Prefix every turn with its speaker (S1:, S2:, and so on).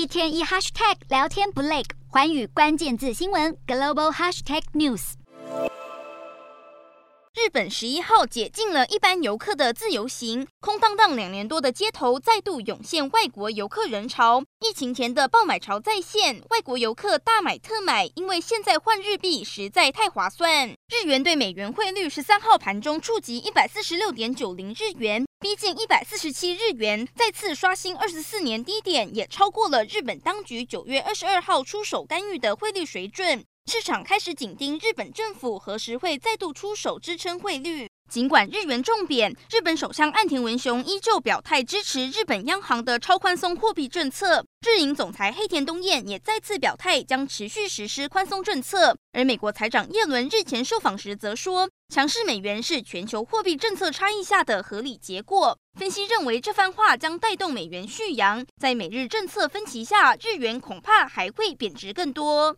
S1: 一天一 hashtag 聊天不累，环宇关键字新闻 global hashtag news。
S2: 日本十一号解禁了一般游客的自由行，空荡荡两年多的街头再度涌现外国游客人潮。疫情前的爆买潮再现，外国游客大买特买，因为现在换日币实在太划算。日元对美元汇率十三号盘中触及一百四十六点九零日元，逼近一百四十七日元，再次刷新二十四年低点，也超过了日本当局九月二十二号出手干预的汇率水准。市场开始紧盯日本政府何时会再度出手支撑汇率。尽管日元重贬，日本首相岸田文雄依旧表态支持日本央行的超宽松货币政策。日银总裁黑田东彦也再次表态将持续实施宽松政策。而美国财长耶伦日前受访时则说，强势美元是全球货币政策差异下的合理结果。分析认为，这番话将带动美元续扬，在美日政策分歧下，日元恐怕还会贬值更多。